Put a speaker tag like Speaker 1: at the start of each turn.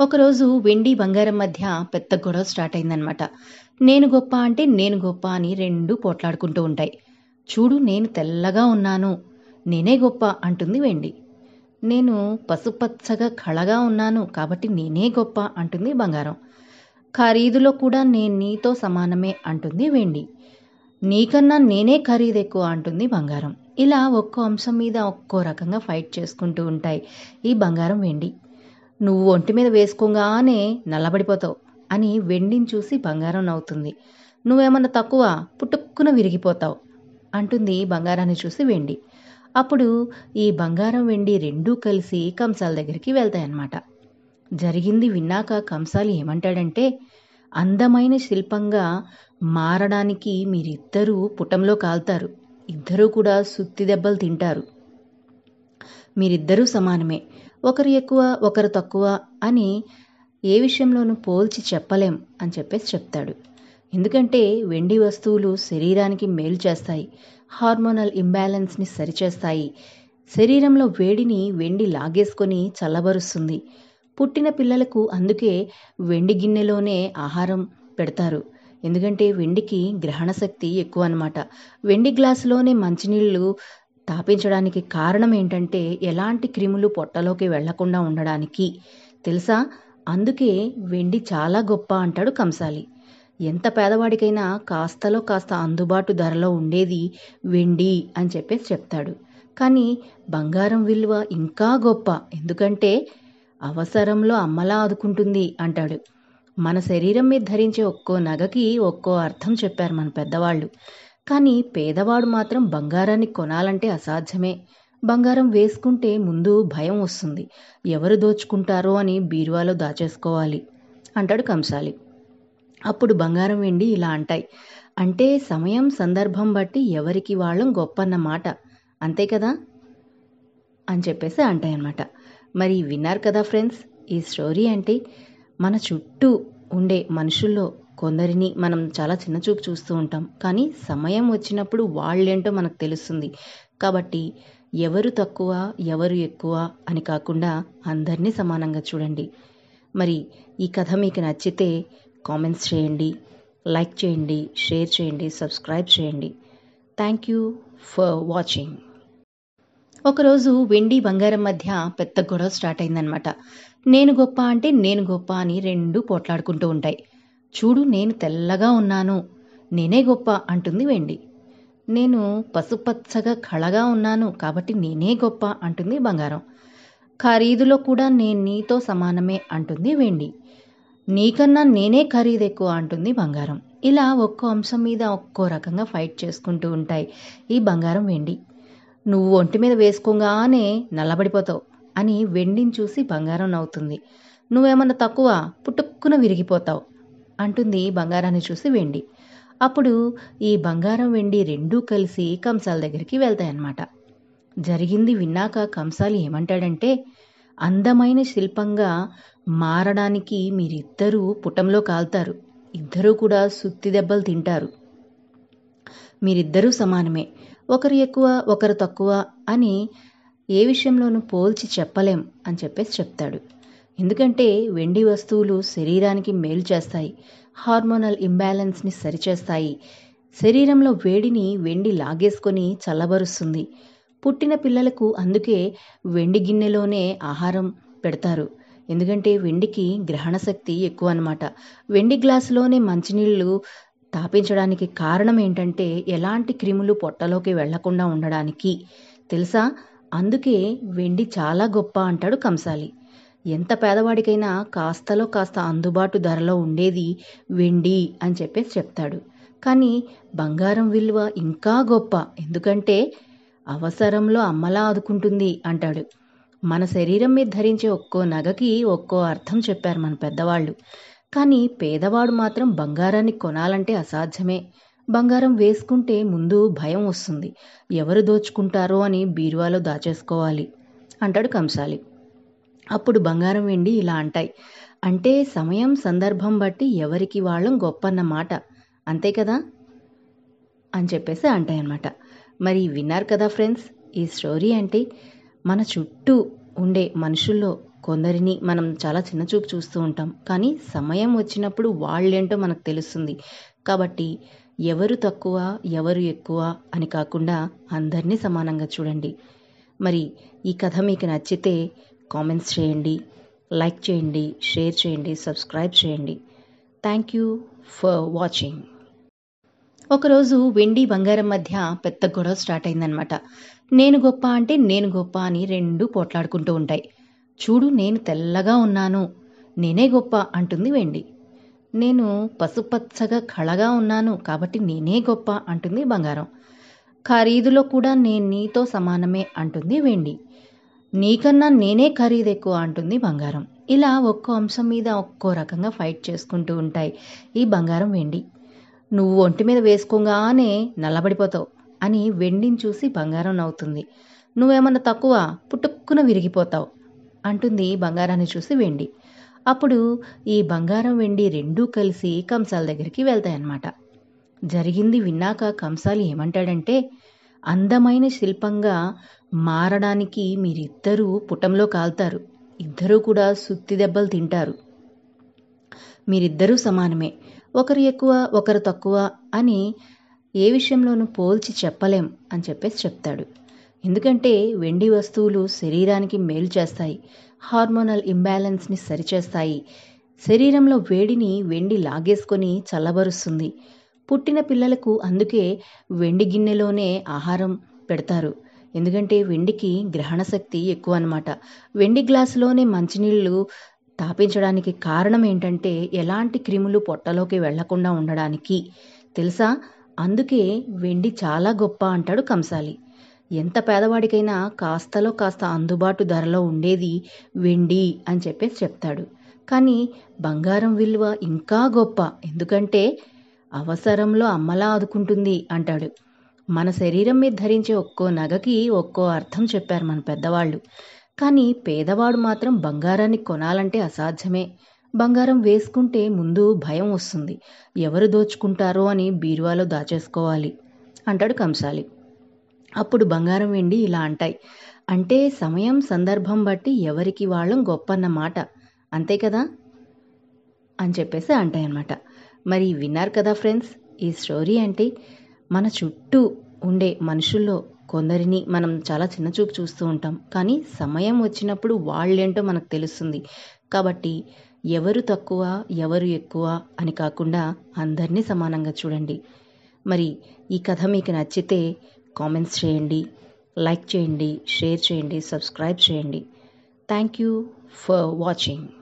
Speaker 1: ఒకరోజు వెండి బంగారం మధ్య పెద్ద గొడవ స్టార్ట్ అయిందనమాట నేను గొప్ప అంటే నేను గొప్ప అని రెండు పోట్లాడుకుంటూ ఉంటాయి. చూడు నేను తెల్లగా ఉన్నాను. నేనే గొప్ప అంటుంది వెండి. నేను పసుపచ్చగా కళగా ఉన్నాను కాబట్టి నేనే గొప్ప అంటుంది బంగారం. ఖరీదులో కూడా నేను నీతో సమానమే అంటుంది వెండి. నీకన్నా నేనే ఖరీదు ఎక్కువ అంటుంది బంగారం. ఇలా ఒక్కో అంశం మీద ఒక్కో రకంగా ఫైట్ చేసుకుంటూ ఉంటాయి ఈ బంగారం వెండి. నువ్వు ఒంటి మీద వేసుకోగానే నల్లబడిపోతావు అని వెండిని చూసి బంగారం నవ్వుతుంది. నువ్వేమన్నా తక్కువ పుట్టుక్కున విరిగిపోతావు అంటుంది బంగారాన్ని చూసి వెండి. అప్పుడు ఈ బంగారం వెండి రెండూ కలిసి కంసాల దగ్గరికి వెళ్తాయన్నమాట. జరిగింది విన్నాక కంసాలి ఏమంటాడంటే అందమైన శిల్పంగా మారడానికి మీరిద్దరూ పుటంలో కాల్తారు. ఇద్దరూ కూడా సుత్తి దెబ్బలు తింటారు. మీరిద్దరూ సమానమే. ఒకరు ఎక్కువ ఒకరు తక్కువ అని ఏ విషయంలోనూ పోల్చి చెప్పలేం అని చెప్పేసి చెప్తాడు. ఎందుకంటే వెండి వస్తువులు శరీరానికి మేలు చేస్తాయి. హార్మోనల్ ఇంబ్యాలెన్స్ని సరిచేస్తాయి. శరీరంలో వేడిని వెండి లాగేసుకొని చల్లబరుస్తుంది. పుట్టిన పిల్లలకు అందుకే వెండి గిన్నెలోనే ఆహారం పెడతారు. ఎందుకంటే వెండికి గ్రహణ శక్తి ఎక్కువ అనమాట వెండి గ్లాసులోనే మంచినీళ్ళు తాపించడానికి కారణం ఏంటంటే ఎలాంటి క్రిములు పొట్టలోకి వెళ్ళకుండా ఉండడానికి. తెలుసా? అందుకే వెండి చాలా గొప్ప అంటాడు కంసాలి. ఎంత పేదవాడికైనా కాస్తలో కాస్త అందుబాటు ధరలో ఉండేది వెండి అని చెప్పేసి చెప్తాడు. కానీ బంగారం విలువ ఇంకా గొప్ప. ఎందుకంటే అవసరంలో అమ్మలా ఆదుకుంటుంది అంటాడు. మన శరీరం మీద ధరించే ఒక్కో నగకి ఒక్కో అర్థం చెప్పారు మన పెద్దవాళ్ళు. కానీ పేదవాడు మాత్రం బంగారాన్ని కొనాలంటే అసాధ్యమే. బంగారం వేసుకుంటే ముందు భయం వస్తుంది. ఎవరు దోచుకుంటారో అని బీరువాలో దాచేసుకోవాలి. అంటాడు కంసాలి. అప్పుడు బంగారం వెండి ఇలా అంటాయి. అంటే సమయం సందర్భం బట్టి ఎవరికి వాళ్ళం గొప్ప అన్నమాట అంతే కదా? అని చెప్పేసి అంటాయన్నమాట మరి విన్నారు కదా ఫ్రెండ్స్ ఈ స్టోరీ అంటే మన చుట్టూ ఉండే మనుషుల్లో కొందరిని మనం చాలా చిన్న చూపు చూస్తూ ఉంటాం. కానీ సమయం వచ్చినప్పుడు వాళ్ళేంటో మనకు తెలుస్తుంది. కాబట్టి ఎవరు తక్కువ ఎవరు ఎక్కువ అని కాకుండా అందరినీ సమానంగా చూడండి. మరి ఈ కథ మీకు నచ్చితే కామెంట్స్ చేయండి లైక్ చేయండి షేర్ చేయండి సబ్స్క్రైబ్ చేయండి. Thank you for watching. ఒకరోజు వెండి బంగారం మధ్య పెద్ద గొడవ స్టార్ట్ అయిందనమాట నేను గొప్ప అంటే నేను గొప్ప అని రెండు పోట్లాడుకుంటూ ఉంటాయి. చూడు నేను తెల్లగా ఉన్నాను నేనే గొప్ప అంటుంది వెండి. నేను పసుపచ్చగా కళగా ఉన్నాను కాబట్టి నేనే గొప్ప అంటుంది బంగారం. ఖరీదులో కూడా నేను నీతో సమానమే అంటుంది వెండి. నీకన్నా నేనే ఖరీదు ఎక్కువ అంటుంది బంగారం. ఇలా ఒక్కో అంశం మీద ఒక్కో రకంగా ఫైట్ చేసుకుంటూ ఉంటాయి ఈ బంగారం వెండి. నువ్వు ఒంటి మీద వేసుకోగానే నల్లబడిపోతావు అని వెండిని చూసి బంగారం నవ్వుతుంది. నువ్వేమన్నా తక్కువ పుట్టుక్కున విరిగిపోతావు. అంటుంది బంగారాన్ని చూసి వెండి. అప్పుడు ఈ బంగారం వెండి రెండూ కలిసి కంసాల దగ్గరికి వెళ్తాయన్నమాట. జరిగింది విన్నాక కంసాలు ఏమంటాడంటే అందమైన శిల్పంగా మారడానికి మీరిద్దరూ పుటంలో కాల్తారు. ఇద్దరూ కూడా సుత్తి దెబ్బలు తింటారు. మీరిద్దరూ సమానమే. ఒకరు ఎక్కువ ఒకరు తక్కువ అని ఏ విషయంలోనూ పోల్చి చెప్పలేం అని చెప్పేసి చెప్తాడు. ఎందుకంటే వెండి వస్తువులు శరీరానికి మేలు చేస్తాయి హార్మోనల్ ఇంబ్యాలెన్స్ని సరిచేస్తాయి. శరీరంలో వేడిని వెండి లాగేసుకొని చల్లబరుస్తుంది. పుట్టిన పిల్లలకు అందుకే వెండి గిన్నెలోనే ఆహారం పెడతారు. ఎందుకంటే వెండికి గ్రహణ శక్తి ఎక్కువ అనమాట వెండి గ్లాసులోనే మంచినీళ్ళు తాపించడానికి కారణం ఏంటంటే ఎలాంటి క్రిములు పొట్టలోకి వెళ్ళకుండా ఉండడానికి. తెలుసా? అందుకే వెండి చాలా గొప్ప అంటాడు కంసాలి. ఎంత పేదవాడికైనా కాస్తలో కాస్త అందుబాటు ధరలో ఉండేది వెండి అని చెప్పేసి చెప్తాడు. కానీ బంగారం విలువ ఇంకా గొప్ప. ఎందుకంటే అవసరంలో అమ్మలా ఆదుకుంటుంది అంటాడు. మన శరీరం మీద ధరించే ఒక్కో నగకి ఒక్కో అర్థం చెప్పారు మన పెద్దవాళ్ళు. కానీ పేదవాడు మాత్రం బంగారాన్ని కొనాలంటే అసాధ్యమే. బంగారం వేసుకుంటే ముందు భయం వస్తుంది. ఎవరు దోచుకుంటారో అని బీరువాలో దాచేసుకోవాలి అంటాడు కంసాలి. అప్పుడు బంగారం వెండి ఇలా అంటాయి. అంటే సమయం సందర్భం బట్టి ఎవరికి వాళ్ళం గొప్పన్నమాట అంతే కదా? అని చెప్పేసి అంటాయన్నమాట. మరి విన్నారు కదా ఫ్రెండ్స్ ఈ స్టోరీ అంటే మన చుట్టూ ఉండే మనుషుల్లో కొందరిని మనం చాలా చిన్న చూపు చూస్తూ ఉంటాం. కానీ సమయం వచ్చినప్పుడు వాళ్ళేంటో మనకు తెలుస్తుంది. కాబట్టి ఎవరు తక్కువ ఎవరు ఎక్కువ అని కాకుండా అందరినీ సమానంగా చూడండి. మరి ఈ కథ మీకు నచ్చితే కామెంట్స్ చేయండి లైక్ చేయండి షేర్ చేయండి సబ్స్క్రైబ్ చేయండి. థ్యాంక్ యూ ఫర్ వాచింగ్ ఒకరోజు వెండి బంగారం మధ్య పెద్ద గొడవ స్టార్ట్ అయిందనమాట నేను గొప్ప అంటే నేను గొప్ప అని రెండు పోట్లాడుకుంటూ ఉంటాయి. చూడు నేను తెల్లగా ఉన్నాను నేనే గొప్ప అంటుంది వెండి. నేను పసుపచ్చగా కళగా ఉన్నాను కాబట్టి నేనే గొప్ప అంటుంది బంగారం. ఖరీదులో కూడా నేను నీతో సమానమే అంటుంది వెండి. నీకన్నా నేనే ఖరీదు ఎక్కువ అంటుంది బంగారం. ఇలా ఒక్కో అంశం మీద ఒక్కో రకంగా ఫైట్ చేసుకుంటూ ఉంటాయి. ఈ బంగారం వెండి. నువ్వు ఒంటి మీద వేసుకోగానే నల్లబడిపోతావు అని వెండిని చూసి బంగారం నవ్వుతుంది. నువ్వేమన్నా తక్కువ పుట్టుక్కున విరిగిపోతావు అంటుంది బంగారాన్ని చూసి వెండి. అప్పుడు ఈ బంగారం వెండి రెండూ కలిసి కంసాల దగ్గరికి వెళ్తాయన్నమాట. జరిగింది విన్నాక కంసాలు ఏమంటాడంటే అందమైన శిల్పంగా మారడానికి మీరిద్దరూ పుటంలో కాల్తారు. ఇద్దరూ కూడా సుత్తి దెబ్బలు తింటారు. మీరిద్దరూ సమానమే. ఒకరు ఎక్కువ ఒకరు తక్కువ అని ఏ విషయంలోనూ పోల్చి చెప్పలేం అని చెప్పేసి చెప్తాడు. ఎందుకంటే వెండి వస్తువులు శరీరానికి మేలు చేస్తాయి. హార్మోనల్ ఇంబ్యాలెన్స్ని సరిచేస్తాయి. శరీరంలో వేడిని వెండి లాగేసుకొని చల్లబరుస్తుంది. పుట్టిన పిల్లలకు అందుకే వెండి గిన్నెలోనే ఆహారం పెడతారు. ఎందుకంటే వెండికి గ్రహణ శక్తి ఎక్కువ అనమాట వెండి గ్లాసులోనే మంచినీళ్ళు తాపించడానికి కారణం ఏంటంటే ఎలాంటి క్రిములు పొట్టలోకి వెళ్ళకుండా ఉండడానికి. తెలుసా? అందుకే వెండి చాలా గొప్ప అంటాడు కంసాలి. ఎంత పేదవాడికైనా కాస్తలో కాస్త అందుబాటు ధరలో ఉండేది వెండి అని చెప్పేసి చెప్తాడు. కానీ బంగారం విలువ ఇంకా గొప్ప. ఎందుకంటే అవసరంలో అమ్మలా ఆదుకుంటుంది అంటాడు. మన శరీరం మీద ధరించే ఒక్కో నగకి ఒక్కో అర్థం చెప్పారు మన పెద్దవాళ్ళు. కానీ పేదవాడు మాత్రం బంగారాన్ని కొనాలంటే అసాధ్యమే. బంగారం వేసుకుంటే ముందు భయం వస్తుంది. ఎవరు దోచుకుంటారో అని బీరువాలో దాచేసుకోవాలి అంటాడు కంసాలి. అప్పుడు బంగారం వెండి ఇలా అంటాయి. అంటే సమయం సందర్భం బట్టి ఎవరికి వాళ్ళం గొప్ప అన్నమాట అంతే కదా? అని చెప్పేసి అంటాయన్నమాట. మరి విన్నారు కదా ఫ్రెండ్స్ ఈ స్టోరీ అంటే మన చుట్టూ ఉండే మనుషుల్లో కొందరిని మనం చాలా చిన్న చూపు చూస్తూ ఉంటాం. కానీ సమయం వచ్చినప్పుడు వాళ్ళేంటో మనకు తెలుస్తుంది. కాబట్టి ఎవరు తక్కువ ఎవరు ఎక్కువ అని కాకుండా అందరినీ సమానంగా చూడండి. మరి ఈ కథ మీకు నచ్చితే కామెంట్స్ చేయండి లైక్ చేయండి షేర్ చేయండి సబ్స్క్రైబ్ చేయండి. Thank you for watching.